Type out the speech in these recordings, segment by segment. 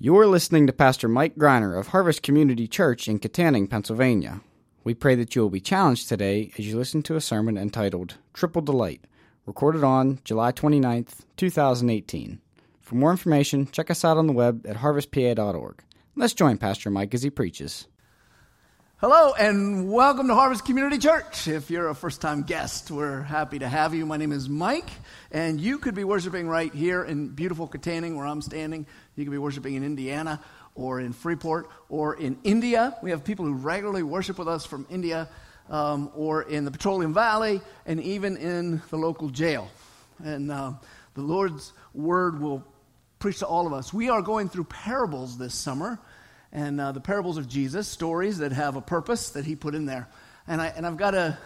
You're listening to Pastor Mike Greiner of Harvest Community Church in Kittanning, Pennsylvania. We pray that you will be challenged today as you listen to a sermon entitled Triple Delight, recorded on July 29th, 2018. For more information, check us out on the web at harvestpa.org. Let's join Pastor Mike as he preaches. Hello and welcome to Harvest Community Church. If you're a first time guest, we're happy to have you. My name is Mike, and you could be worshiping right here in beautiful Kittanning, where I'm standing. You could be worshiping in Indiana or in Freeport or in India. We have people who regularly worship with us from India um, or in the Petroleum Valley and even in the local jail. And uh, the Lord's word will preach to all of us. We are going through parables this summer and uh, the parables of Jesus, stories that have a purpose that he put in there. And, I, and I've got to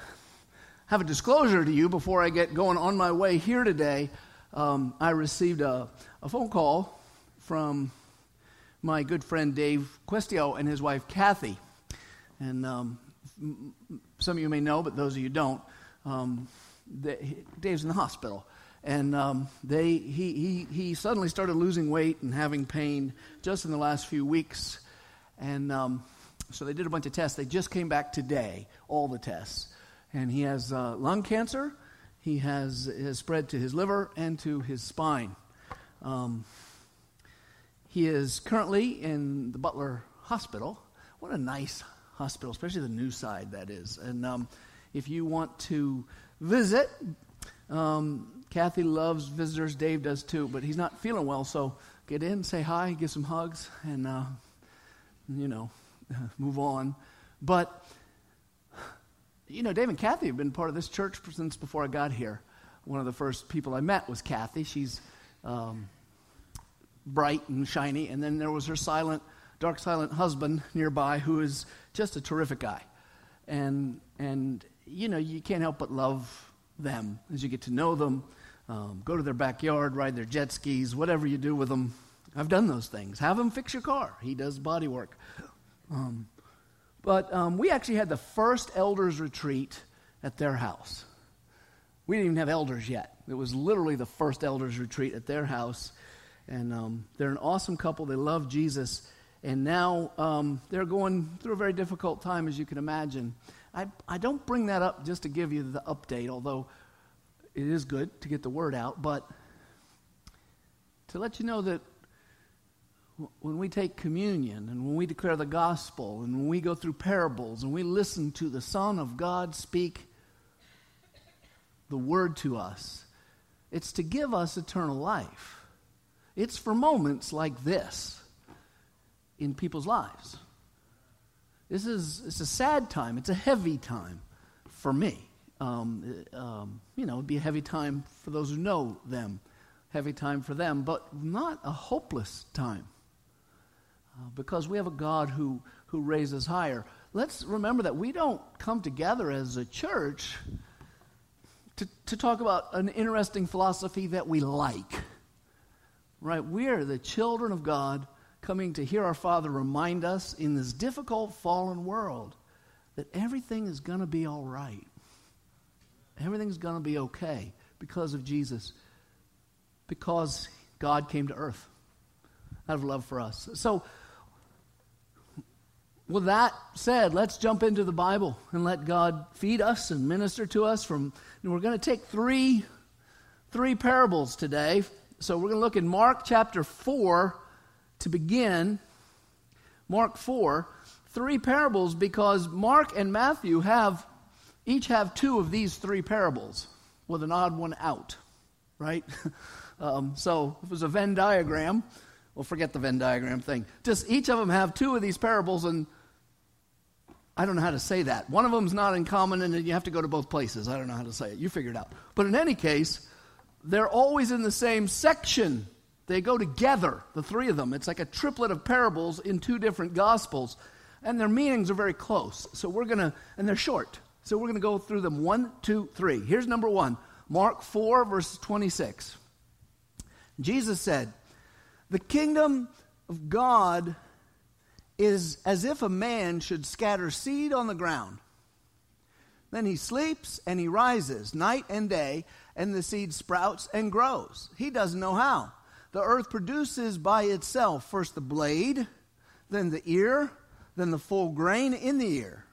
have a disclosure to you before I get going on my way here today. Um, I received a, a phone call from my good friend Dave Questio and his wife Kathy. And um, some of you may know, but those of you don't, um, they, Dave's in the hospital. And um, they, he, he, he suddenly started losing weight and having pain just in the last few weeks. And um, so they did a bunch of tests. They just came back today, all the tests. And he has uh, lung cancer. He has, has spread to his liver and to his spine. Um, he is currently in the Butler Hospital. What a nice hospital, especially the new side, that is. And um, if you want to visit, um, Kathy loves visitors. Dave does too, but he's not feeling well, so get in, say hi, give some hugs, and uh, you know, move on. But, you know, Dave and Kathy have been part of this church since before I got here. One of the first people I met was Kathy. She's um, bright and shiny. And then there was her silent, dark, silent husband nearby who is just a terrific guy. And, and you know, you can't help but love them as you get to know them. Um, go to their backyard, ride their jet skis, whatever you do with them, I've done those things. Have him fix your car. He does body work. Um, but um, we actually had the first elders retreat at their house. We didn't even have elders yet. It was literally the first elders retreat at their house. And um, they're an awesome couple. They love Jesus. And now um, they're going through a very difficult time, as you can imagine. I, I don't bring that up just to give you the update, although it is good to get the word out, but to let you know that when we take communion and when we declare the gospel and when we go through parables and we listen to the Son of God speak the word to us, it's to give us eternal life. It's for moments like this in people's lives. This is it's a sad time. It's a heavy time for me. Um, um, you know, it'd be a heavy time for those who know them, heavy time for them, but not a hopeless time. Uh, because we have a God who, who raises higher. Let's remember that we don't come together as a church to, to talk about an interesting philosophy that we like. Right? We're the children of God coming to hear our Father remind us in this difficult fallen world that everything is going to be all right. Everything's going to be okay because of Jesus, because God came to earth out of love for us. So, with that said, let's jump into the Bible and let God feed us and minister to us from we're going to take three three parables today. So we're going to look in Mark chapter 4 to begin. Mark 4, three parables because Mark and Matthew have each have two of these three parables with an odd one out, right? um, so if it was a Venn diagram, well, forget the Venn diagram thing. Just each of them have two of these parables, and I don't know how to say that. One of them's not in common, and you have to go to both places. I don't know how to say it. You figure it out. But in any case, they're always in the same section. They go together, the three of them. It's like a triplet of parables in two different gospels, and their meanings are very close. So we're going to, and they're short. So we're going to go through them one, two, three. Here's number one Mark 4, verse 26. Jesus said, The kingdom of God is as if a man should scatter seed on the ground. Then he sleeps and he rises night and day, and the seed sprouts and grows. He doesn't know how. the earth produces by itself first the blade, then the ear, then the full grain in the ear.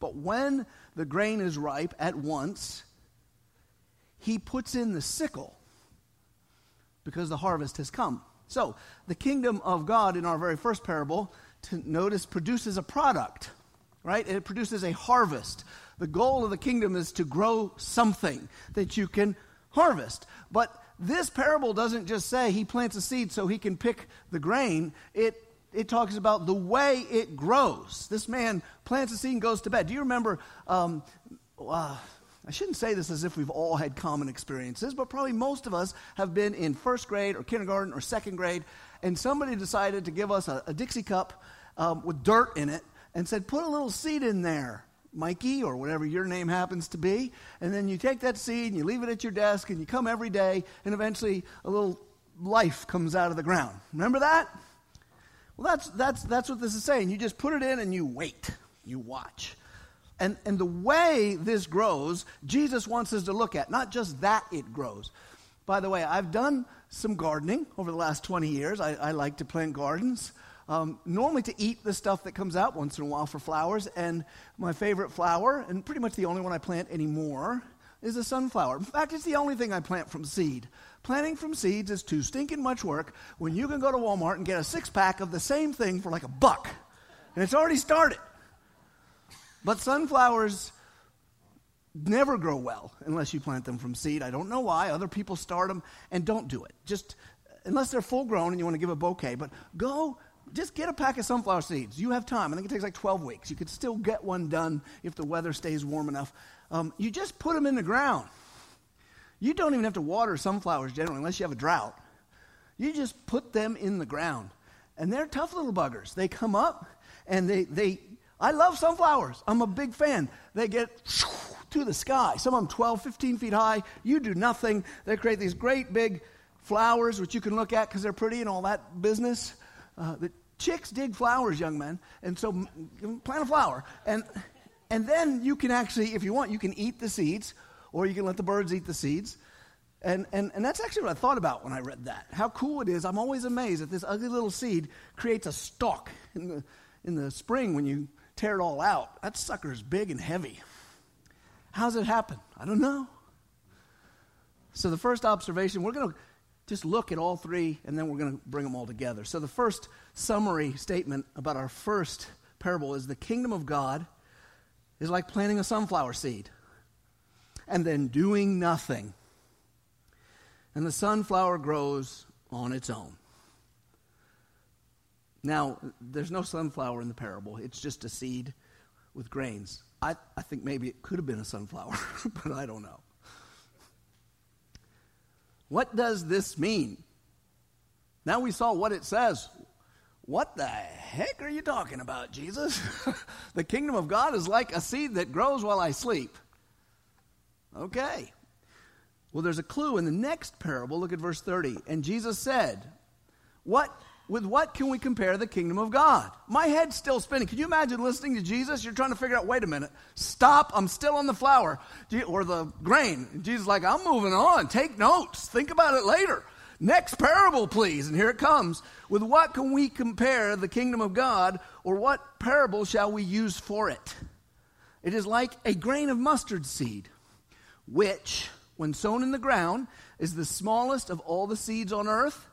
But when the grain is ripe at once, he puts in the sickle because the harvest has come. So, the kingdom of God in our very first parable, to notice, produces a product, right? It produces a harvest. The goal of the kingdom is to grow something that you can harvest. But this parable doesn't just say he plants a seed so he can pick the grain. It it talks about the way it grows. This man plants a seed and goes to bed. Do you remember? Um, uh, I shouldn't say this as if we've all had common experiences, but probably most of us have been in first grade or kindergarten or second grade, and somebody decided to give us a, a Dixie cup um, with dirt in it and said, put a little seed in there, Mikey, or whatever your name happens to be. And then you take that seed and you leave it at your desk and you come every day, and eventually a little life comes out of the ground. Remember that? Well, that's, that's, that's what this is saying. You just put it in and you wait, you watch. And, and the way this grows, Jesus wants us to look at, not just that it grows. By the way, I've done some gardening over the last 20 years. I, I like to plant gardens. Um, normally to eat the stuff that comes out once in a while for flowers. And my favorite flower, and pretty much the only one I plant anymore, is a sunflower. In fact, it's the only thing I plant from seed. Planting from seeds is too stinking much work when you can go to Walmart and get a six pack of the same thing for like a buck. And it's already started. But sunflowers never grow well unless you plant them from seed. I don't know why. Other people start them and don't do it. Just unless they're full grown and you want to give a bouquet. But go, just get a pack of sunflower seeds. You have time. I think it takes like 12 weeks. You could still get one done if the weather stays warm enough. Um, you just put them in the ground. You don't even have to water sunflowers generally unless you have a drought. You just put them in the ground. And they're tough little buggers. They come up and they, they I love sunflowers. I'm a big fan. They get to the sky. Some of them 12, 15 feet high. You do nothing. They create these great big flowers, which you can look at because they're pretty and all that business. Uh, the chicks dig flowers, young men. And so plant a flower. And, and then you can actually, if you want, you can eat the seeds or you can let the birds eat the seeds. And, and, and that's actually what I thought about when I read that. How cool it is. I'm always amazed that this ugly little seed creates a stalk in the, in the spring when you tear it all out. That sucker is big and heavy. How's it happen? I don't know. So, the first observation, we're going to just look at all three and then we're going to bring them all together. So, the first summary statement about our first parable is the kingdom of God is like planting a sunflower seed and then doing nothing. And the sunflower grows on its own. Now, there's no sunflower in the parable, it's just a seed with grains. I, I think maybe it could have been a sunflower, but I don't know. What does this mean? Now we saw what it says. What the heck are you talking about, Jesus? the kingdom of God is like a seed that grows while I sleep. Okay. Well, there's a clue in the next parable. Look at verse 30. And Jesus said, What with what can we compare the kingdom of God? My head's still spinning. Can you imagine listening to Jesus? You're trying to figure out, wait a minute, stop, I'm still on the flower or the grain. Jesus like, I'm moving on. Take notes. Think about it later. Next parable, please. And here it comes. With what can we compare the kingdom of God, or what parable shall we use for it? It is like a grain of mustard seed, which, when sown in the ground, is the smallest of all the seeds on earth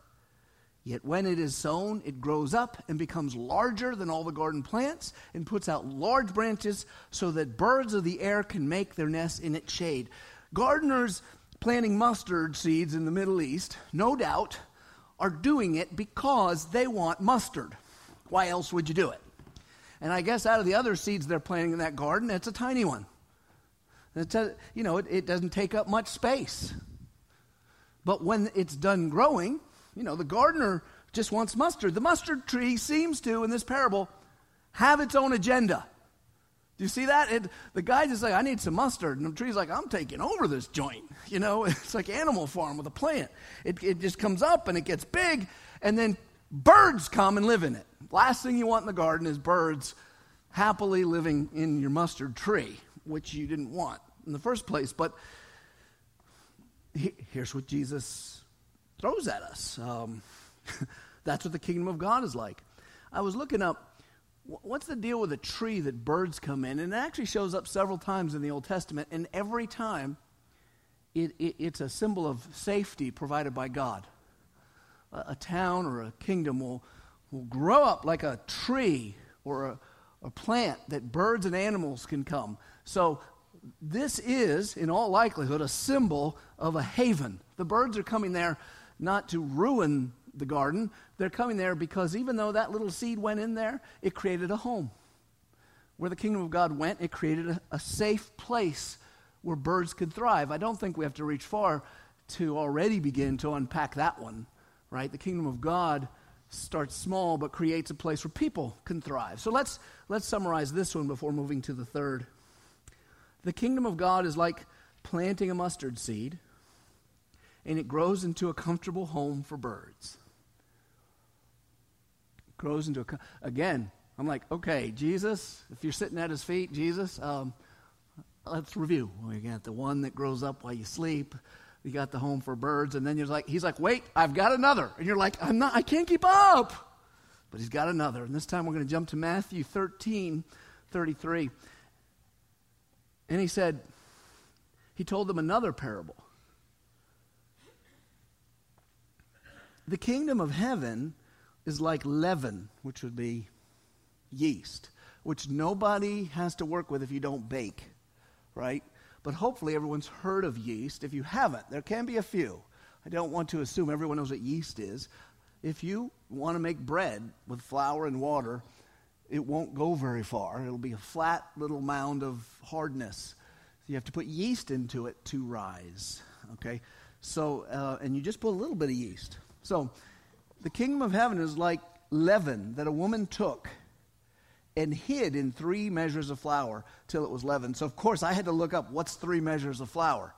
Yet when it is sown, it grows up and becomes larger than all the garden plants and puts out large branches so that birds of the air can make their nests in its shade. Gardeners planting mustard seeds in the Middle East, no doubt, are doing it because they want mustard. Why else would you do it? And I guess out of the other seeds they're planting in that garden, it's a tiny one. It's a, you know, it, it doesn't take up much space. But when it's done growing, you know, the gardener just wants mustard. The mustard tree seems to, in this parable, have its own agenda. Do you see that? It, the guy just like, I need some mustard. And the tree's like, I'm taking over this joint. You know, it's like Animal Farm with a plant. It, it just comes up and it gets big, and then birds come and live in it. Last thing you want in the garden is birds happily living in your mustard tree, which you didn't want in the first place. But he, here's what Jesus throws at us. Um, that's what the kingdom of God is like. I was looking up what's the deal with a tree that birds come in, and it actually shows up several times in the Old Testament, and every time it, it, it's a symbol of safety provided by God. A, a, town or a kingdom will, will grow up like a tree or a, a plant that birds and animals can come. So this is, in all likelihood, a symbol of a haven. The birds are coming there not to ruin the garden, they're coming there because even though that little seed went in there, it created a home. Where the kingdom of God went, it created a, a safe place where birds could thrive. I don't think we have to reach far to already begin to unpack that one, right? The kingdom of God starts small but creates a place where people can thrive. So let's let's summarize this one before moving to the third. The kingdom of God is like planting a mustard seed and it grows into a comfortable home for birds. It grows into a again, I'm like, okay, Jesus, if you're sitting at his feet, Jesus, um, let's review. We got the one that grows up while you sleep. You got the home for birds, and then you're like, he's like, wait, I've got another, and you're like, I'm not, I can't keep up. But he's got another, and this time we're going to jump to Matthew 13, 33. And he said, he told them another parable. The kingdom of heaven is like leaven, which would be yeast, which nobody has to work with if you don't bake right? But hopefully everyone's heard of yeast. If you haven't, there can be a few. I don't want to assume everyone knows what yeast is. If you want to make bread with flour and water, it won't go very far. It'll be a flat little mound of hardness. You have to put yeast into it to rise. Okay? So, uh, and you just put a little bit of yeast. So, the kingdom of heaven is like leaven that a woman took and hid in three measures of flour till it was leavened. So, of course, I had to look up what's three measures of flour.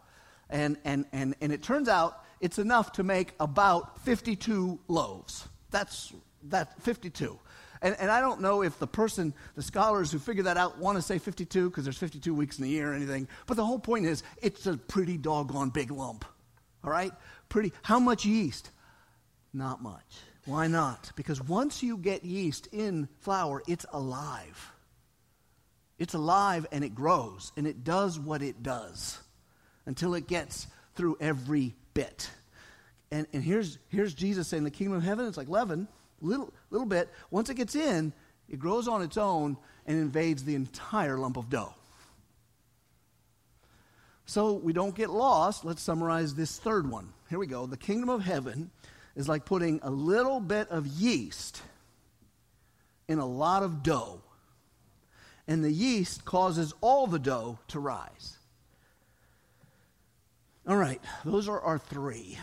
And, and, and, and it turns out it's enough to make about 52 loaves. That's that 52. And, and I don't know if the person, the scholars who figure that out want to say 52 because there's 52 weeks in the year or anything. But the whole point is it's a pretty doggone big lump. All right? Pretty. How much yeast? Not much. Why not? Because once you get yeast in flour, it's alive. It's alive and it grows and it does what it does until it gets through every bit. And, and here's, here's Jesus saying the kingdom of heaven is like leaven, little, little bit. Once it gets in, it grows on its own and invades the entire lump of dough. So we don't get lost. Let's summarize this third one. Here we go. The kingdom of heaven is like putting a little bit of yeast in a lot of dough. And the yeast causes all the dough to rise. All right, those are our three.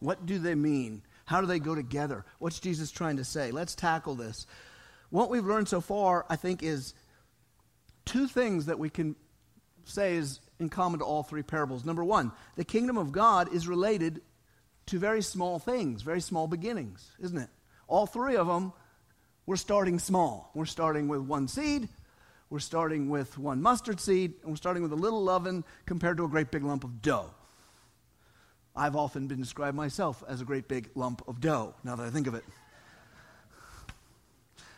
What do they mean? How do they go together? What's Jesus trying to say? Let's tackle this. What we've learned so far, I think, is two things that we can say is in common to all three parables. Number one, the kingdom of God is related to very small things, very small beginnings, isn't it? All three of them, we're starting small. We're starting with one seed, we're starting with one mustard seed, and we're starting with a little leaven compared to a great big lump of dough. I've often been described myself as a great big lump of dough, now that I think of it.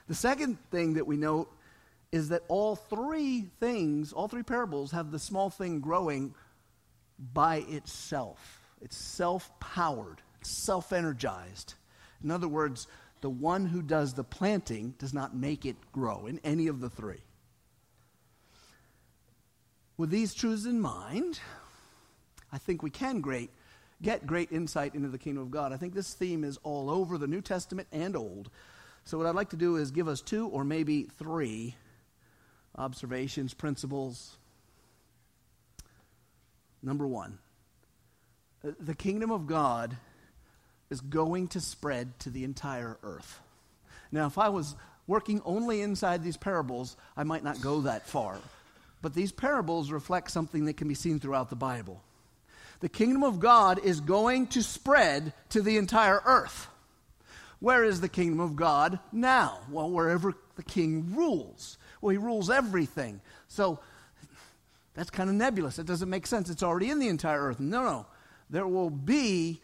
The second thing that we note is that all three things, all three parables, have the small thing growing by itself. It's self powered, self energized. In other words, the one who does the planting does not make it grow in any of the three. With these truths in mind, I think we can great, get great insight into the kingdom of God. I think this theme is all over the New Testament and Old. So, what I'd like to do is give us two or maybe three observations, principles. Number one, the kingdom of God is going to spread to the entire earth. Now, if I was working only inside these parables, I might not go that far. But these parables reflect something that can be seen throughout the Bible. The kingdom of God is going to spread to the entire earth. Where is the kingdom of God now? Well, wherever the king rules. Well, he rules everything. So that's kind of nebulous. It doesn't make sense. It's already in the entire earth. No, no there will be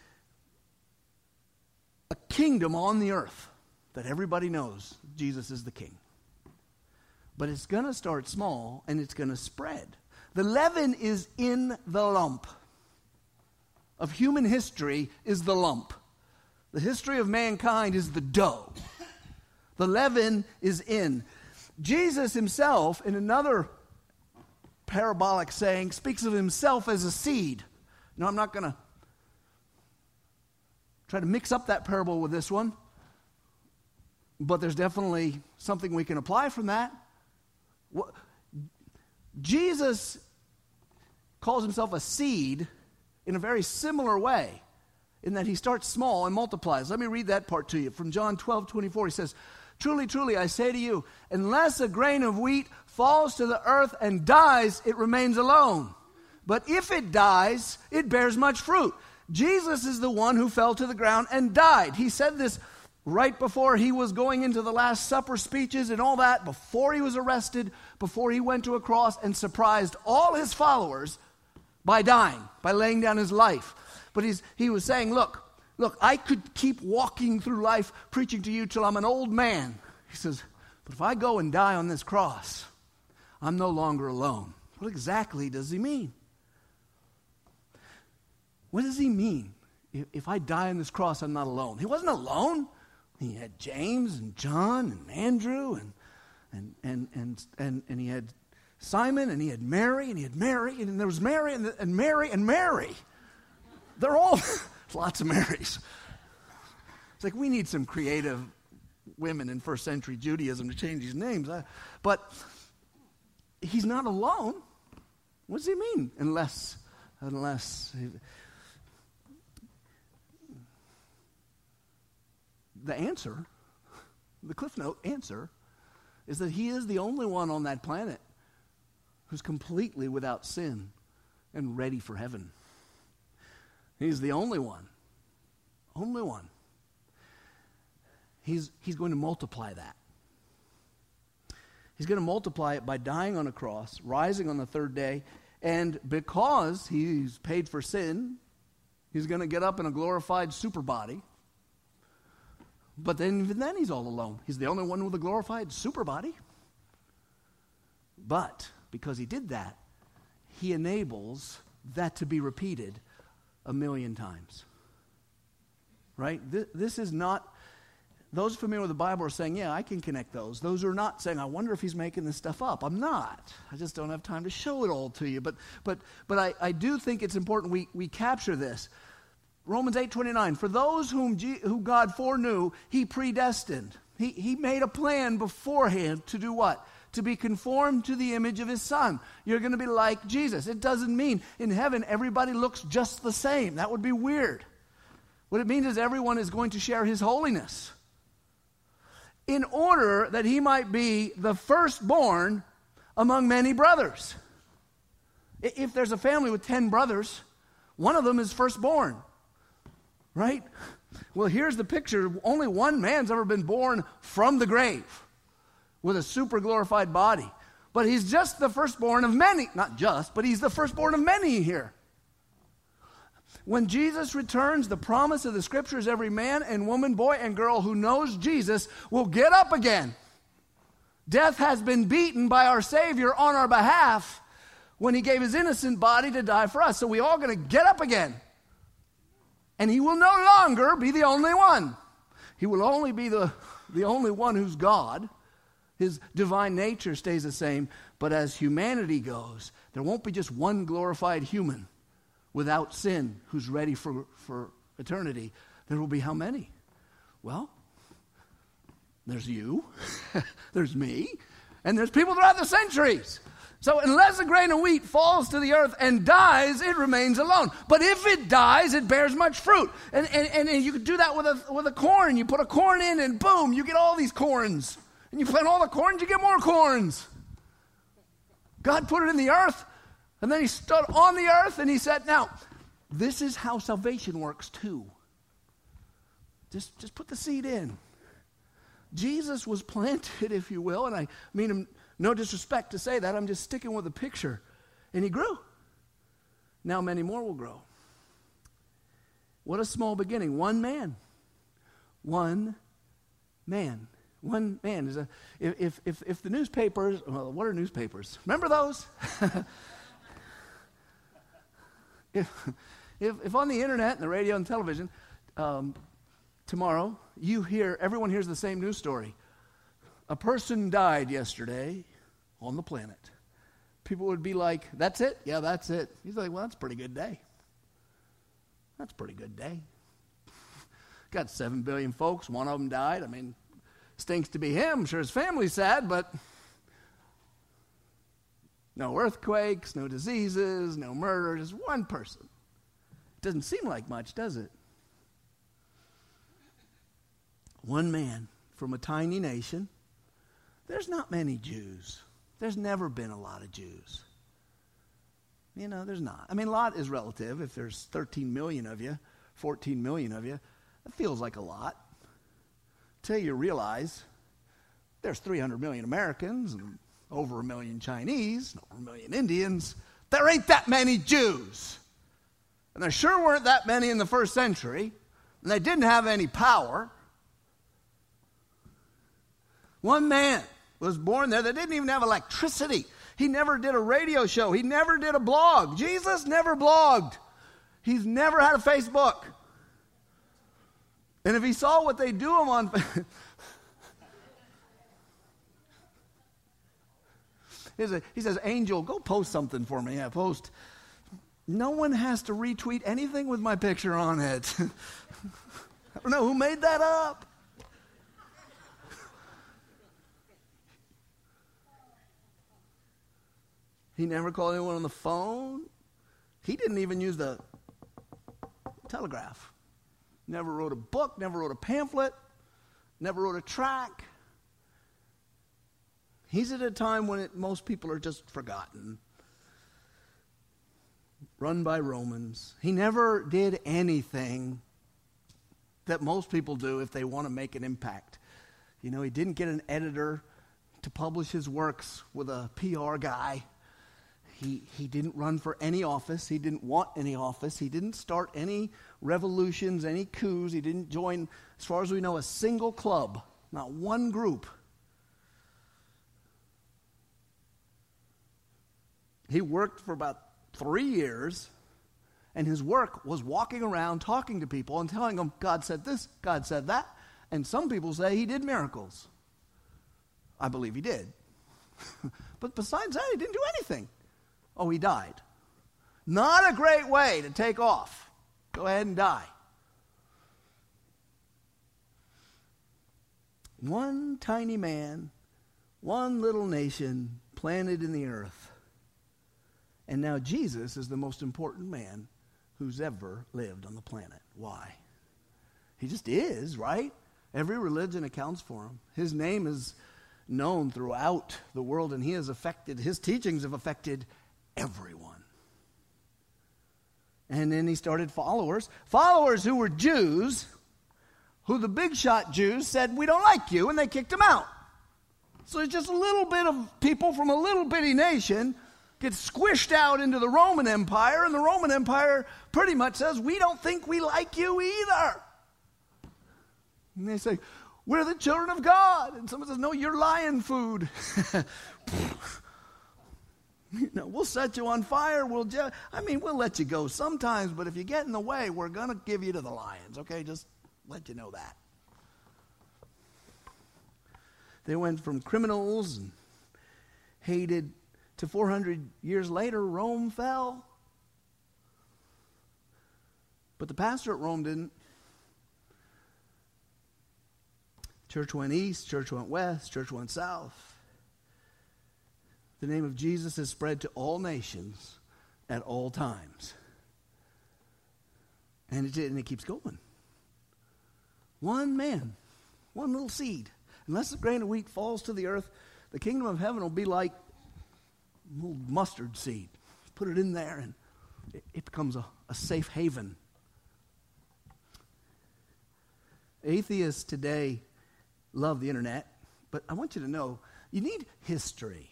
a kingdom on the earth that everybody knows Jesus is the king. But it's going to start small and it's going to spread. The leaven is in the lump. Of human history is the lump. The history of mankind is the dough. The leaven is in. Jesus himself, in another parabolic saying, speaks of himself as a seed. Now, I'm not going to try to mix up that parable with this one, but there's definitely something we can apply from that. Jesus calls himself a seed in a very similar way, in that he starts small and multiplies. Let me read that part to you. From John 12 24, he says, Truly, truly, I say to you, unless a grain of wheat falls to the earth and dies, it remains alone. But if it dies, it bears much fruit. Jesus is the one who fell to the ground and died. He said this right before he was going into the Last Supper speeches and all that, before he was arrested, before he went to a cross and surprised all his followers by dying, by laying down his life. But he's, he was saying, Look, look, I could keep walking through life preaching to you till I'm an old man. He says, But if I go and die on this cross, I'm no longer alone. What exactly does he mean? What does he mean? If, I die on this cross, I'm not alone. He wasn't alone. He had James and John and Andrew and, and, and, and, and, and he had Simon and he had Mary and he had Mary and there was Mary and, and Mary and Mary. They're all lots of Marys. It's like we need some creative women in first century Judaism to change these names. But he's not alone. What does he mean? Unless, unless. The answer, the Cliff Note answer, is that he is the only one on that planet who's completely without sin and ready for heaven. He's the only one. Only one. He's, he's going to multiply that. He's going to multiply it by dying on a cross, rising on the third day, and because he's paid for sin, he's going to get up in a glorified super body. But then, even then, he's all alone. He's the only one with a glorified super body. But because he did that, he enables that to be repeated a million times. Right? This, this is not, those familiar with the Bible are saying, yeah, I can connect those. Those are not saying, I wonder if he's making this stuff up. I'm not. I just don't have time to show it all to you. But, but, but I, I do think it's important we, we capture this. Romans 8:29 For those whom G, who God foreknew he predestined. He, he made a plan beforehand to do what? To be conformed to the image of his son. You're going to be like Jesus. It doesn't mean in heaven everybody looks just the same. That would be weird. What it means is everyone is going to share his holiness. In order that he might be the firstborn among many brothers. If there's a family with 10 brothers one of them is firstborn Right? Well, here's the picture. Only one man's ever been born from the grave with a super glorified body. But he's just the firstborn of many. Not just, but he's the firstborn of many here. When Jesus returns, the promise of the scriptures every man and woman, boy and girl who knows Jesus will get up again. Death has been beaten by our Savior on our behalf when he gave his innocent body to die for us. So we all going to get up again and he will no longer be the only one. He will only be the, the only one who's God. His divine nature stays the same, but as humanity goes, there won't be just one glorified human without sin who's ready for, for eternity. There will be how many? Well, there's you, there's me, and there's people throughout the centuries. So, unless a grain of wheat falls to the earth and dies, it remains alone. But if it dies, it bears much fruit. And, and, and you could do that with a, with a corn. You put a corn in, and boom, you get all these corns. And you plant all the corns, you get more corns. God put it in the earth, and then He stood on the earth, and He said, Now, this is how salvation works too. Just, just put the seed in. Jesus was planted, if you will, and I mean him no disrespect to say that, I'm just sticking with the picture. And he grew. Now many more will grow. What a small beginning. One man. One man. One man is a. If, if, if the newspapers, well, what are newspapers? Remember those? if, if, if on the internet and the radio and television, um, tomorrow, you hear, everyone hears the same news story. A person died yesterday on the planet. People would be like, That's it? Yeah, that's it. He's like, Well, that's a pretty good day. That's a pretty good day. Got 7 billion folks, one of them died. I mean, stinks to be him. I'm sure his family's sad, but no earthquakes, no diseases, no murder, just one person. Doesn't seem like much, does it? One man from a tiny nation. There's not many Jews. There's never been a lot of Jews. You know, there's not. I mean, a lot is relative. If there's 13 million of you, 14 million of you, it feels like a lot. Till you realize there's 300 million Americans and over a million Chinese, over a million Indians. There ain't that many Jews. And there sure weren't that many in the first century. And they didn't have any power. One man was born there that didn't even have electricity. He never did a radio show. He never did a blog. Jesus never blogged. He's never had a Facebook. And if he saw what they do him on he says, Angel, go post something for me. Yeah, post. No one has to retweet anything with my picture on it. I don't know who made that up. He never called anyone on the phone. He didn't even use the telegraph. Never wrote a book, never wrote a pamphlet, never wrote a track. He's at a time when it, most people are just forgotten, run by Romans. He never did anything that most people do if they want to make an impact. You know, he didn't get an editor to publish his works with a PR guy. He, he didn't run for any office. He didn't want any office. He didn't start any revolutions, any coups. He didn't join, as far as we know, a single club, not one group. He worked for about three years, and his work was walking around talking to people and telling them, God said this, God said that. And some people say he did miracles. I believe he did. but besides that, he didn't do anything. Oh, he died. Not a great way to take off. Go ahead and die. One tiny man, one little nation planted in the earth and now Jesus is the most important man who's ever lived on the planet. Why? He just is, right? Every religion accounts for him. His name is known throughout the world, and he has affected, his teachings have affected everyone. And then he started followers, followers who were Jews, who the big shot Jews said, We don't like you, and they kicked him out. So it's just a little bit of people from a little bitty nation gets squished out into the Roman Empire, and the Roman Empire pretty much says, We don't think we like you either. And they say, We're the children of God. And someone says, No, you're lion food. you know, we'll set you on fire. We'll just, I mean, we'll let you go sometimes, but if you get in the way, we're going to give you to the lions, okay? Just let you know that. They went from criminals and hated to 400 years later, Rome fell. But the pastor at Rome didn't. Church went east, church went west, church went south. The name of Jesus is spread to all nations at all times. And it, and it keeps going. One man, one little seed. Unless a grain of wheat falls to the earth, the kingdom of heaven will be like little mustard seed. Put it in there, and it, it becomes a, a safe haven. Atheists today love the internet, but I want you to know you need history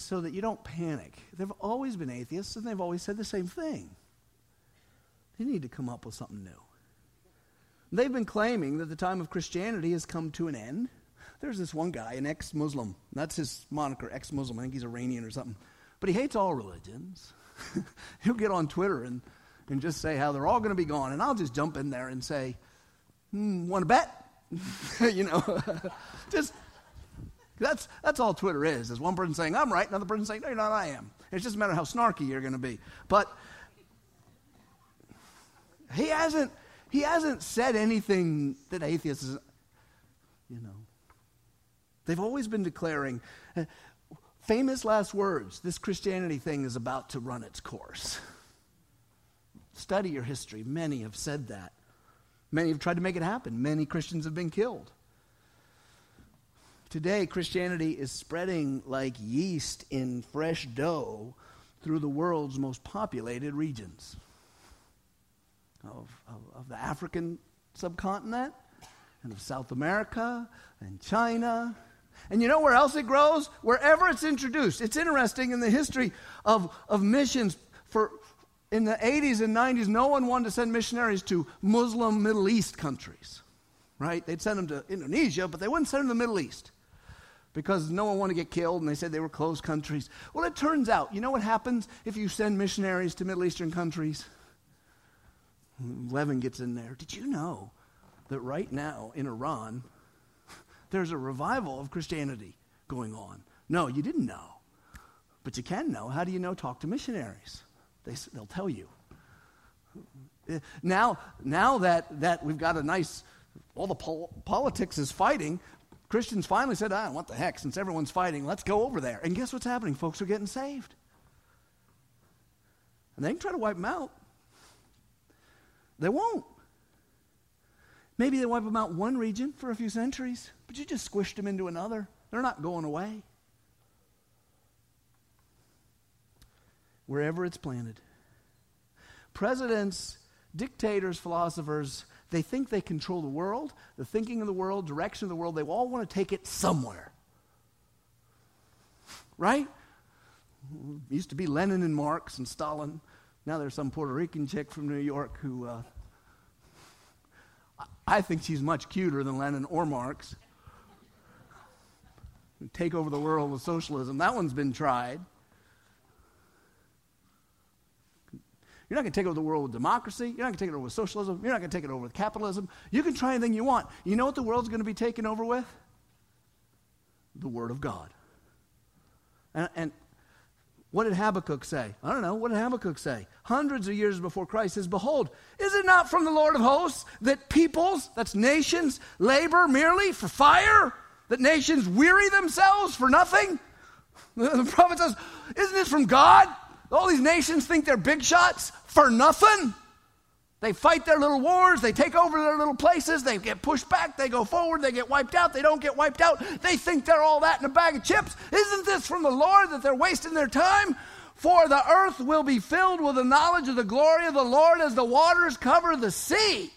so that you don't panic. They've always been atheists, and they've always said the same thing. They need to come up with something new. They've been claiming that the time of Christianity has come to an end. There's this one guy, an ex Muslim. That's his moniker, ex Muslim. I think he's Iranian or something. But he hates all religions. He'll get on Twitter and, and just say how they're all going to be gone. And I'll just jump in there and say, hmm, want to bet? you know, just that's, that's all Twitter is, is one person saying, I'm right, another person saying, no, you're not, I am. It's just a matter of how snarky you're going to be. But he hasn't, he hasn't said anything that atheists, is, you know. They've always been declaring, uh, famous last words, this Christianity thing is about to run its course. Study your history. Many have said that. Many have tried to make it happen. Many Christians have been killed. Today, Christianity is spreading like yeast in fresh dough through the world's most populated regions of, of, of, the African subcontinent and of South America and China. And you know where else it grows? Wherever it's introduced. It's interesting in the history of, of missions for in the 80s and 90s, no one wanted to send missionaries to Muslim Middle East countries, right? They'd send them to Indonesia, but they wouldn't send them to the Middle East because no one wanted to get killed and they said they were closed countries. Well, it turns out, you know what happens if you send missionaries to Middle Eastern countries? leaven gets in there. Did you know that right now in Iran, there's a revival of Christianity going on? No, you didn't know. But you can know. How do you know? Talk to missionaries. They, they'll tell you. Eh, now, now that, that we've got a nice, all the pol- politics is fighting, Christians finally said, ah, what the heck, since everyone's fighting, let's go over there. And guess what's happening? Folks are getting saved. And they can try to wipe them out. They won't. Maybe they wipe them out one region for a few centuries, but you just squished them into another. They're not going away. Wherever it's planted. Presidents, dictators, philosophers, they think they control the world, the thinking of the world, direction of the world. They all want to take it somewhere. Right? Used to be Lenin and Marx and Stalin. Now there's some Puerto Rican chick from New York who uh, I think she's much cuter than Lenin or Marx. Take over the world with socialism. That one's been tried. You're not going to take over the world with democracy. You're not going to take it over with socialism. You're not going to take it over with capitalism. You can try anything you want. You know what the world's going to be taken over with? The Word of God. And, and what did Habakkuk say? I don't know. What did Habakkuk say? Hundreds of years before Christ says, Behold, is it not from the Lord of hosts that peoples, that's nations, labor merely for fire? That nations weary themselves for nothing? The prophet says, Isn't this from God? All these nations think they're big shots for nothing. They fight their little wars, they take over their little places, they get pushed back, they go forward, they get wiped out, they don't get wiped out. They think they're all that in a bag of chips. Isn't this from the Lord that they're wasting their time? For the earth will be filled with the knowledge of the glory of the Lord as the waters cover the sea.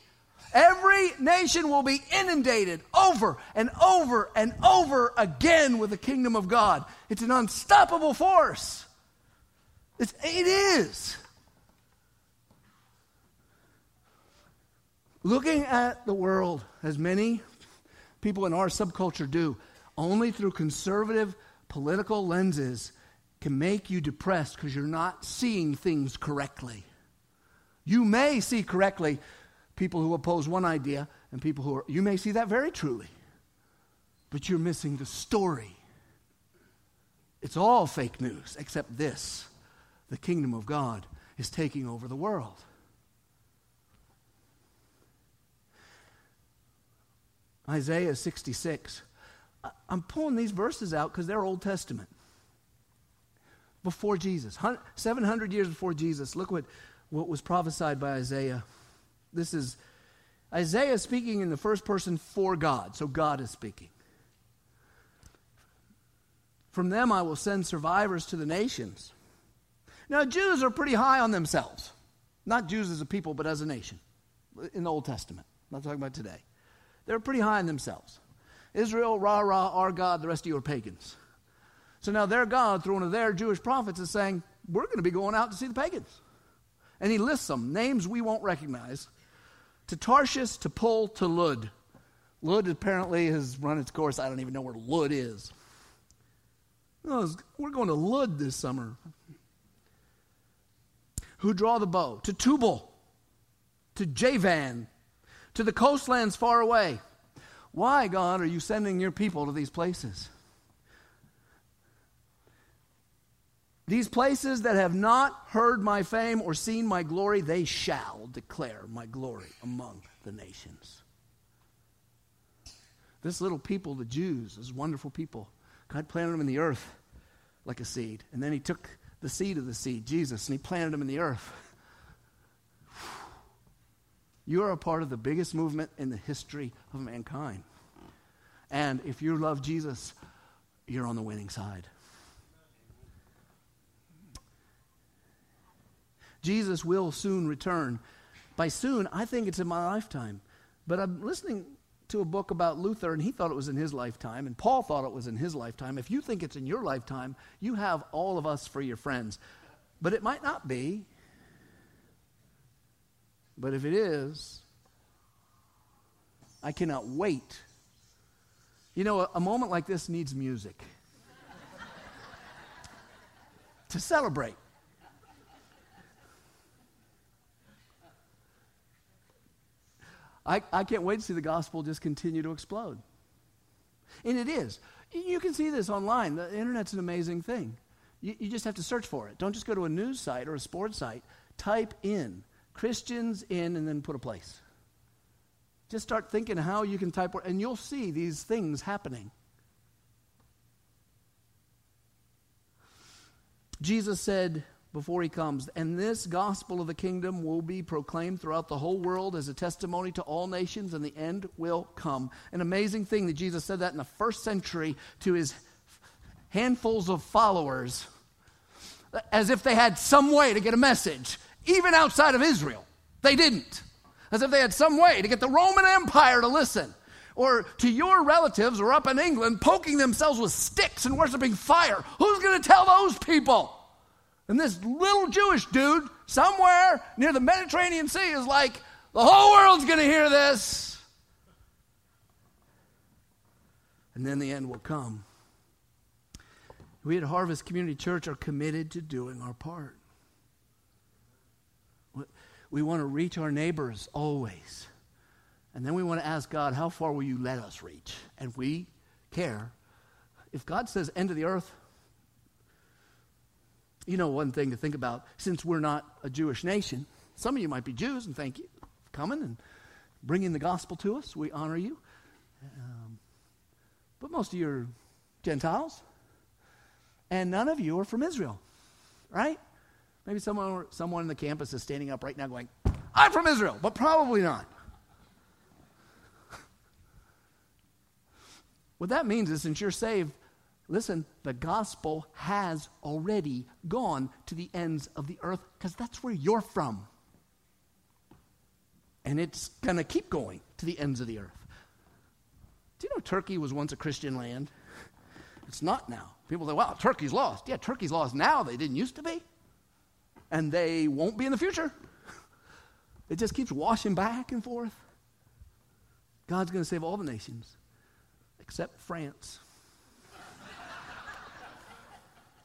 Every nation will be inundated over and over and over again with the kingdom of God. It's an unstoppable force. It's, it is. Looking at the world, as many people in our subculture do, only through conservative political lenses can make you depressed because you're not seeing things correctly. You may see correctly people who oppose one idea and people who are, you may see that very truly, but you're missing the story. It's all fake news except this the kingdom of God is taking over the world. Isaiah 66. I'm pulling these verses out because they're Old Testament. Before Jesus, 700 years before Jesus, look what, what was prophesied by Isaiah. This is Isaiah speaking in the first person for God, so God is speaking. From them I will send survivors to the nations now, Jews are pretty high on themselves. Not Jews as a people, but as a nation in the Old Testament. I'm not talking about today. They're pretty high on themselves. Israel, rah, rah, our God, the rest of you are pagans. So now their God, through one of their Jewish prophets, is saying, We're going to be going out to see the pagans. And he lists them, names we won't recognize, to Tarshish, to Pul, to Lud. Lud apparently has run its course. I don't even know where Lud is. We're going to Lud this summer. Who draw the bow? To Tubal, to Javan, to the coastlands far away. Why, God, are you sending your people to these places? These places that have not heard my fame or seen my glory, they shall declare my glory among the nations. This little people, the Jews, this wonderful people, God planted them in the earth like a seed. And then He took the seed of the seed, Jesus, and He planted them in the earth. You are a part of the biggest movement in the history of mankind. And if you love Jesus, you're on the winning side. Jesus will soon return. By soon, I think it's in my lifetime. But I'm listening to a book about Luther, and he thought it was in his lifetime, and Paul thought it was in his lifetime. If you think it's in your lifetime, you have all of us for your friends. But it might not be. But if it is, I cannot wait. You know, a, a moment like this needs music to celebrate. I, I can't wait to see the gospel just continue to explode. And it is. You can see this online. The internet's an amazing thing. You, you just have to search for it. Don't just go to a news site or a sports site. Type in Christians in and then put a place. Just start thinking how you can type, and you'll see these things happening. Jesus said, before he comes. And this gospel of the kingdom will be proclaimed throughout the whole world as a testimony to all nations, and the end will come. An amazing thing that Jesus said that in the first century to his handfuls of followers, as if they had some way to get a message, even outside of Israel. They didn't. As if they had some way to get the Roman Empire to listen. Or to your relatives or up in England poking themselves with sticks and worshiping fire. Who's going to tell those people? And this little Jewish dude somewhere near the Mediterranean Sea is like, the whole world's going to hear this. And then the end will come. We at Harvest Community Church are committed to doing our part. We want to reach our neighbors always. And then we want to ask God, how far will you let us reach? And we care. If God says end of the earth, you know, one thing to think about since we're not a Jewish nation, some of you might be Jews, and thank you for coming and bringing the gospel to us. We honor you. Um, but most of you are Gentiles, and none of you are from Israel, right? Maybe someone, someone in the campus is standing up right now going, I'm from Israel, but probably not. what that means is since you're saved, Listen, the gospel has already gone to the ends of the earth because that's where you're from. And it's going to keep going to the ends of the earth. Do you know Turkey was once a Christian land? It's not now. People say, wow, Turkey's lost. Yeah, Turkey's lost now. They didn't used to be. And they won't be in the future. It just keeps washing back and forth. God's going to save all the nations except France.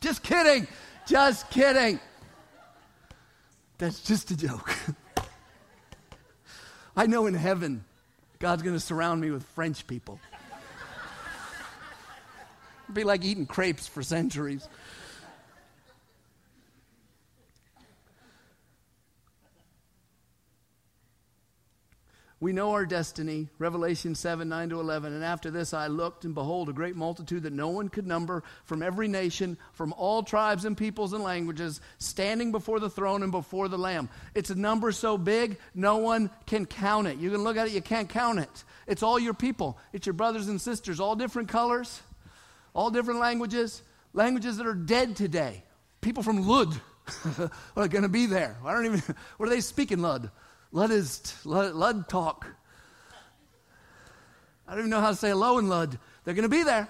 Just kidding. Just kidding. That's just a joke. I know in heaven, God's going to surround me with French people. It'd be like eating crepes for centuries. We know our destiny, Revelation 7 9 to 11. And after this I looked, and behold, a great multitude that no one could number from every nation, from all tribes and peoples and languages, standing before the throne and before the Lamb. It's a number so big, no one can count it. You can look at it, you can't count it. It's all your people, it's your brothers and sisters, all different colors, all different languages, languages that are dead today. People from Lud are going to be there. I don't even, what are they speaking, Lud? Lud is Lud, Lud talk. I don't even know how to say hello in Lud. They're going to be there.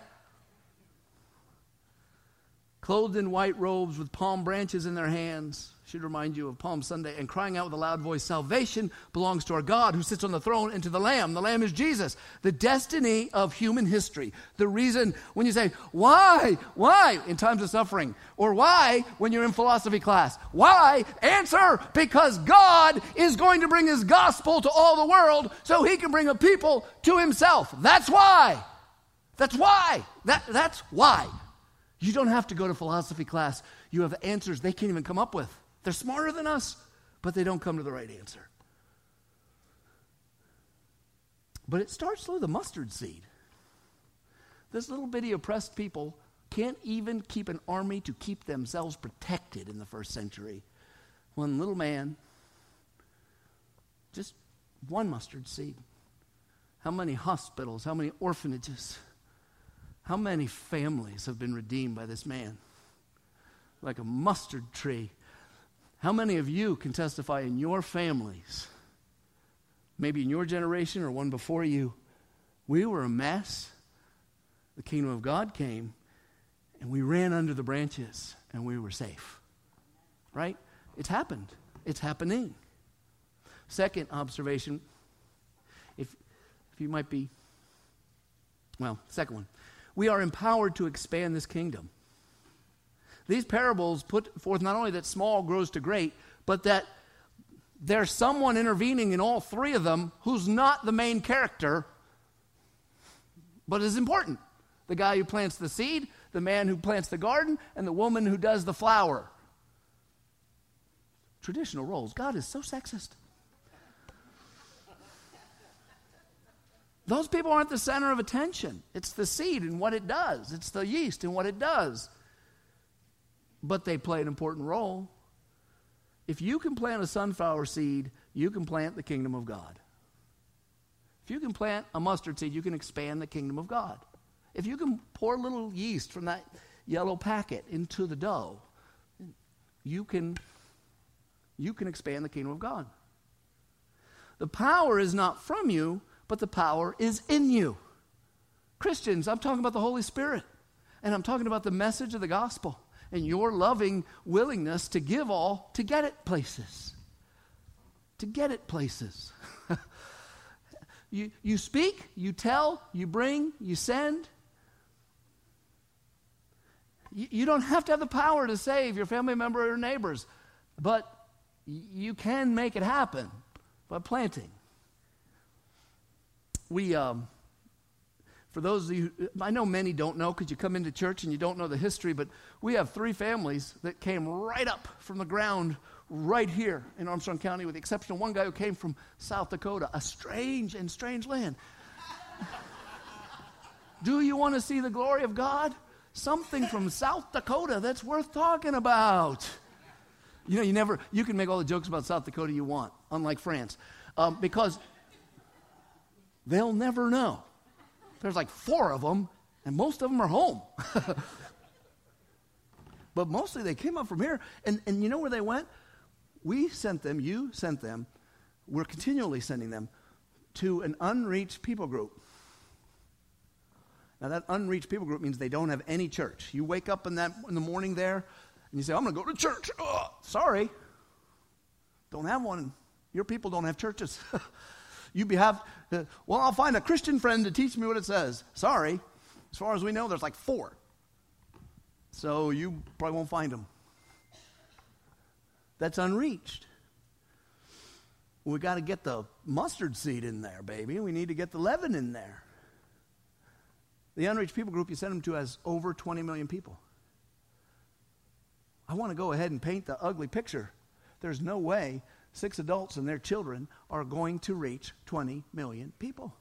clothed in white robes with palm branches in their hands. Should remind you of Palm Sunday and crying out with a loud voice Salvation belongs to our God who sits on the throne and to the Lamb. The Lamb is Jesus, the destiny of human history. The reason when you say, Why? Why? in times of suffering, or why when you're in philosophy class. Why? Answer because God is going to bring his gospel to all the world so he can bring a people to himself. That's why. That's why. That, that's why. You don't have to go to philosophy class. You have answers they can't even come up with. They're smarter than us, but they don't come to the right answer. But it starts with a mustard seed. This little bitty oppressed people can't even keep an army to keep themselves protected in the first century. One little man, just one mustard seed. How many hospitals, how many orphanages, how many families have been redeemed by this man? Like a mustard tree how many of you can testify in your families, maybe in your generation or one before you, we were a mess? The kingdom of God came, and we ran under the branches, and we were safe. Right? It's happened. It's happening. Second observation, if, if you might be, well, second one, we are empowered to expand this kingdom. These parables put forth not only that small grows to great, but that there's someone intervening in all three of them who's not the main character, but is important. The guy who plants the seed, the man who plants the garden, and the woman who does the flour. Traditional roles. God is so sexist. Those people aren't the center of attention. It's the seed and what it does, it's the yeast and what it does but they play an important role. If you can plant a sunflower seed, you can plant the kingdom of God. If you can plant a mustard seed, you can expand the kingdom of God. If you can pour a little yeast from that yellow packet into the dough, you can, you can expand the kingdom of God. The power is not from you, but the power is in you. Christians, I'm talking about the Holy Spirit, and I'm talking about the message of the gospel and your loving willingness to give all to get it places. To get it places. you, you speak, you tell, you bring, you send. You, you don't have to have the power to save your family member or your neighbors, but you can make it happen by planting. We, um, for those of you, I know many don't know because you come into church and you don't know the history, but we have three families that came right up from the ground right here in Armstrong County, with the exception of one guy who came from South Dakota, a strange and strange land. Do you want to see the glory of God? Something from South Dakota that's worth talking about. You know, you never, you can make all the jokes about South Dakota you want, unlike France, um, because they'll never know. There's like four of them, and most of them are home. but mostly they came up from here. And, and you know where they went? We sent them, you sent them, we're continually sending them to an unreached people group. Now, that unreached people group means they don't have any church. You wake up in, that, in the morning there and you say, I'm going to go to church. Sorry. Don't have one. Your people don't have churches. you have, well, I'll find a Christian friend to teach me what it says. Sorry. As far as we know, there's like four. So you probably won't find them. That's unreached. We got to get the mustard seed in there, baby. We need to get the leaven in there. The unreached people group you send them to has over 20 million people. I want to go ahead and paint the ugly picture. There's no way six adults and their children are going to reach 20 million people.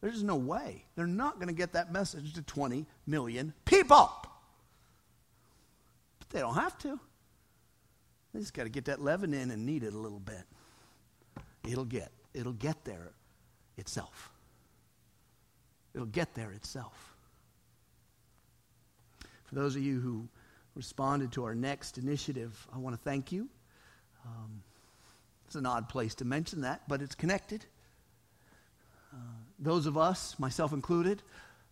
There's no way. They're not going to get that message to 20 million people. But they don't have to. They just got to get that leaven in and knead it a little bit. It'll get, it'll get there itself. It'll get there itself. For those of you who responded to our next initiative, I want to thank you. Um, it's an odd place to mention that, but it's connected. Uh, those of us, myself included,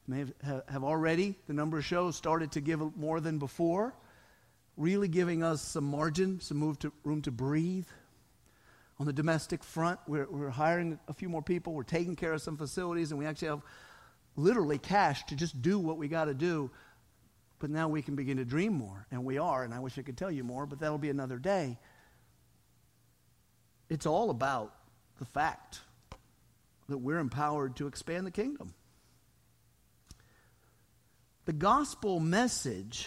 may have, have already, the number of shows started to give more than before, really giving us some margin, some move to, room to breathe. On the domestic front, we're, we're hiring a few more people, we're taking care of some facilities, and we actually have literally cash to just do what we got to do. But now we can begin to dream more, and we are, and I wish I could tell you more, but that'll be another day. It's all about the fact that we're empowered to expand the kingdom. The gospel message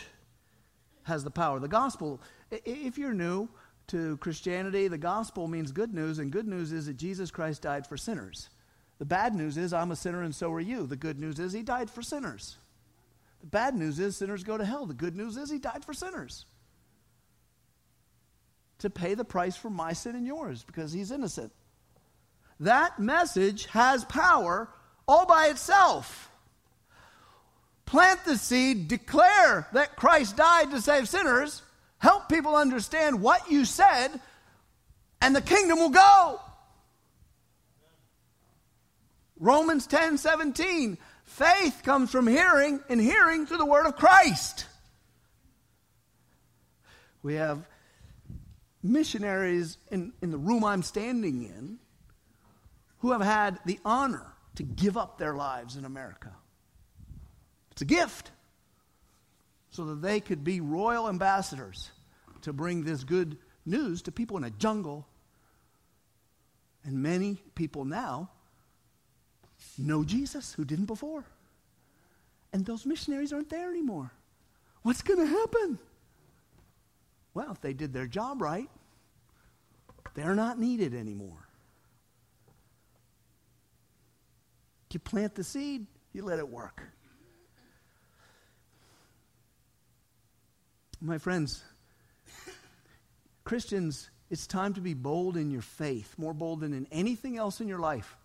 has the power. The gospel, if you're new to Christianity, the gospel means good news, and good news is that Jesus Christ died for sinners. The bad news is I'm a sinner and so are you. The good news is he died for sinners. The bad news is sinners go to hell. The good news is he died for sinners. To pay the price for my sin and yours because he's innocent. That message has power all by itself. Plant the seed, declare that Christ died to save sinners, help people understand what you said, and the kingdom will go. Romans 10 17. Faith comes from hearing, and hearing through the word of Christ. We have missionaries in, in the room I'm standing in who have had the honor to give up their lives in America. It's a gift so that they could be royal ambassadors to bring this good news to people in a jungle. And many people now know Jesus who didn't before. And those missionaries aren't there anymore. What's going to happen? Well, if they did their job right, they're not needed anymore. You plant the seed, you let it work. My friends, Christians, it's time to be bold in your faith, more bold than in anything else in your life.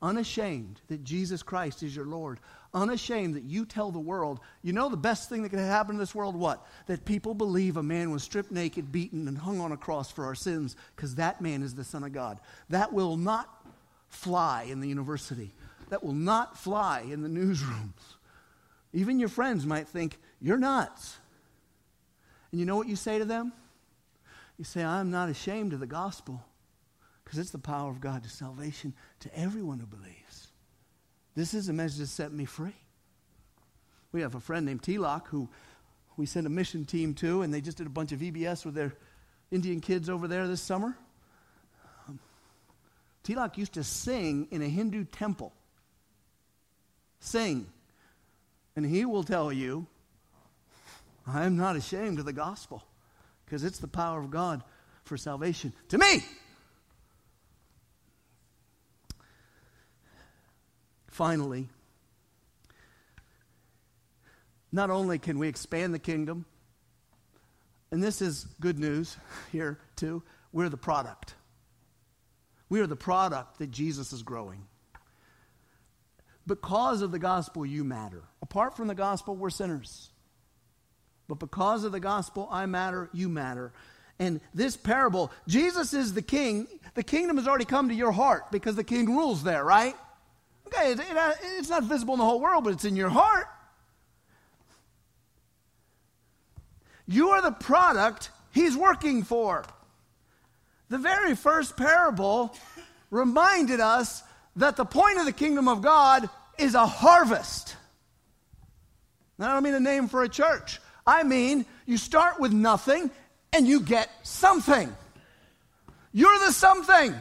Unashamed that Jesus Christ is your Lord. Unashamed that you tell the world, you know the best thing that could happen in this world, what? That people believe a man was stripped naked, beaten, and hung on a cross for our sins, because that man is the Son of God. That will not fly in the university that will not fly in the newsrooms. Even your friends might think, You're nuts. And you know what you say to them? You say, I'm not ashamed of the gospel because it's the power of God to salvation to everyone who believes. This is a message that set me free. We have a friend named T-Lock who we sent a mission team to, and they just did a bunch of VBS with their Indian kids over there this summer. Um, T-Lock used to sing in a Hindu temple sing. And he will tell you, I am not ashamed of the gospel because it's the power of God for salvation to me. Finally, not only can we expand the kingdom, and this is good news here too, we're the product. We are the product that Jesus is growing. Because of the gospel, you matter. Apart from the gospel, we're sinners. But because of the gospel, I matter, you matter. And this parable, Jesus is the king. The kingdom has already come to your heart because the king rules there, right? Okay, it, it, it's not visible in the whole world, but it's in your heart. You are the product he's working for. The very first parable reminded us that the point of the kingdom of God is a harvest. Now, I don't mean a name for a church. I mean, you start with nothing and you get something. You're the something.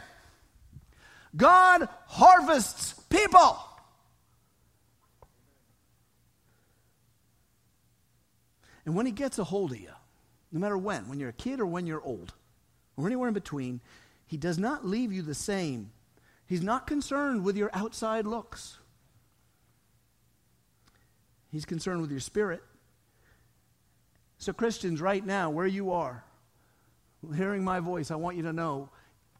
God harvests people. And when He gets a hold of you, no matter when, when you're a kid or when you're old, or anywhere in between, He does not leave you the same He's not concerned with your outside looks. He's concerned with your spirit. So, Christians, right now, where you are, hearing my voice, I want you to know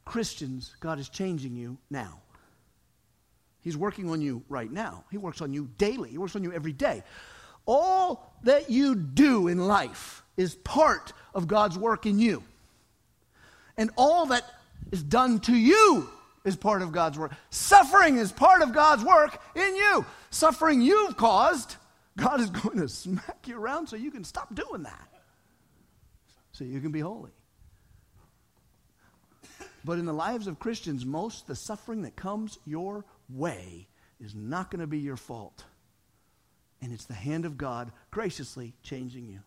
Christians, God is changing you now. He's working on you right now. He works on you daily, He works on you every day. All that you do in life is part of God's work in you. And all that is done to you is part of God's work. Suffering is part of God's work in you. Suffering you've caused, God is going to smack you around so you can stop doing that. So you can be holy. But in the lives of Christians, most the suffering that comes your way is not going to be your fault. And it's the hand of God graciously changing you.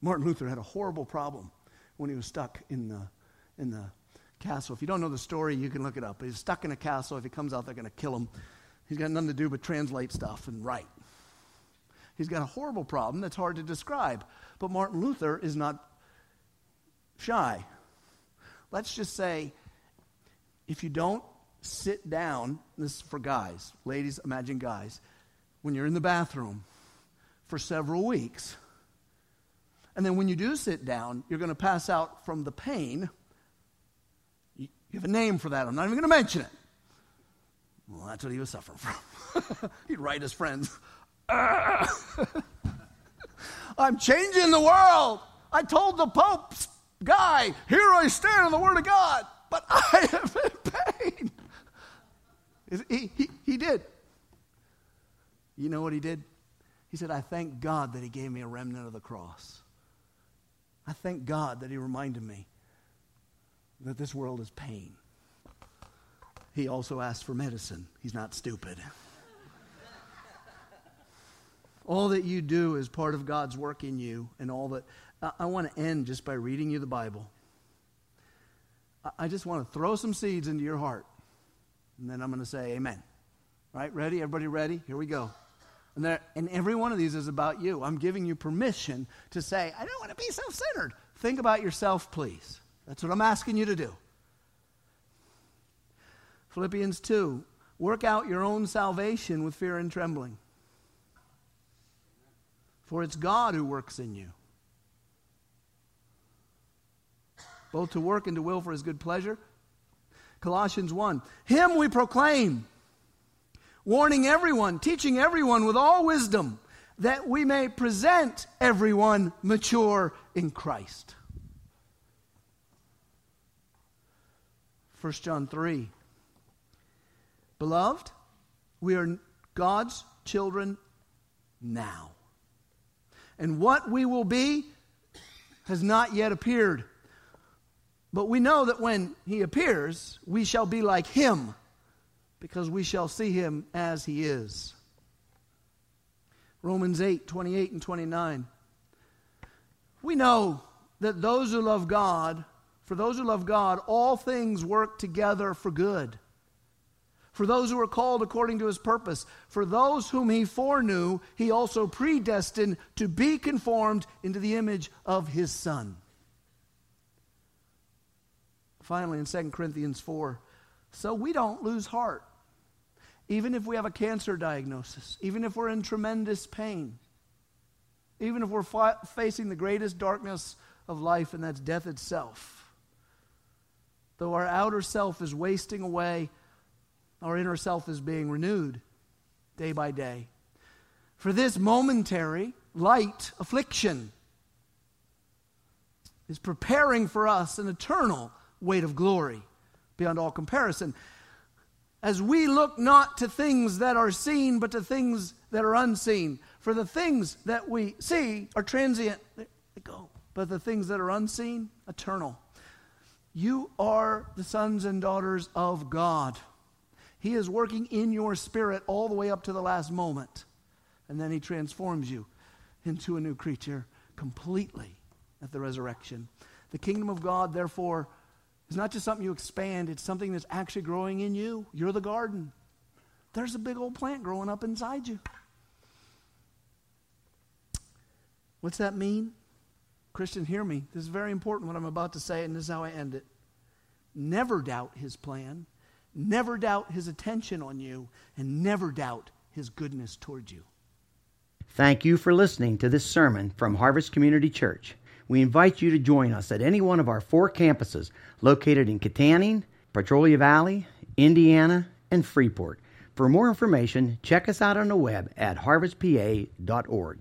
Martin Luther had a horrible problem when he was stuck in the, in the castle. If you don't know the story, you can look it up. He's stuck in a castle. If he comes out, they're going to kill him. He's got nothing to do but translate stuff and write. He's got a horrible problem that's hard to describe. But Martin Luther is not shy. Let's just say if you don't sit down, this is for guys, ladies, imagine guys, when you're in the bathroom for several weeks, and then when you do sit down, you're going to pass out from the pain. You have a name for that. I'm not even going to mention it. Well, that's what he was suffering from. He'd write his friends, I'm changing the world. I told the Pope's guy, here I stand in the Word of God, but I am in pain. He, he, he did. You know what he did? He said, I thank God that he gave me a remnant of the cross. I thank God that he reminded me that this world is pain. He also asked for medicine. He's not stupid. all that you do is part of God's work in you, and all that. I, want to end just by reading you the Bible. I, I just want to throw some seeds into your heart, and then I'm going to say amen. All right, ready? Everybody ready? Here we go. And, there, and every one of these is about you. I'm giving you permission to say, I don't want to be self centered. Think about yourself, please. That's what I'm asking you to do. Philippians 2 Work out your own salvation with fear and trembling. For it's God who works in you, both to work and to will for his good pleasure. Colossians 1 Him we proclaim warning everyone, teaching everyone with all wisdom, that we may present everyone mature in Christ. 1 John 3. Beloved, we are God's children now. And what we will be has not yet appeared. But we know that when he appears, we shall be like him because we shall see him as he is. Romans 8, 28 and 29. We know that those who love God, for those who love God, all things work together for good. For those who are called according to his purpose, for those whom he foreknew, he also predestined to be conformed into the image of his Son. Finally, in 2 Corinthians 4, so we don't lose heart even if we have a cancer diagnosis, even if we're in tremendous pain, even if we're facing the greatest darkness of life, and that's death itself. Though our outer self is wasting away, our inner self is being renewed day by day. For this momentary, light affliction is preparing for us an eternal weight of glory beyond all comparison as we look not to things that are seen, but to things that are unseen. For the things that we see are transient, they, go. But the things that are unseen, eternal. You are the sons and daughters of God. He is working in your spirit all the way up to the last moment. And then He transforms you into a new creature completely at the resurrection. The kingdom of God, therefore, it's not just something you expand, it's something that's actually growing in you. You're the garden. There's a big old plant growing up inside you. What's that mean? Christian, hear me. This is very important what I'm about to say, and this is how I end it. Never doubt his plan, never doubt his attention on you, and never doubt his goodness towards you. Thank you for listening to this sermon from Harvest Community Church we invite you to join us at any one of our four campuses located in Kittanning, Petrolia Valley, Indiana, and Freeport. For more information, check us out on the web at harvestpa.org.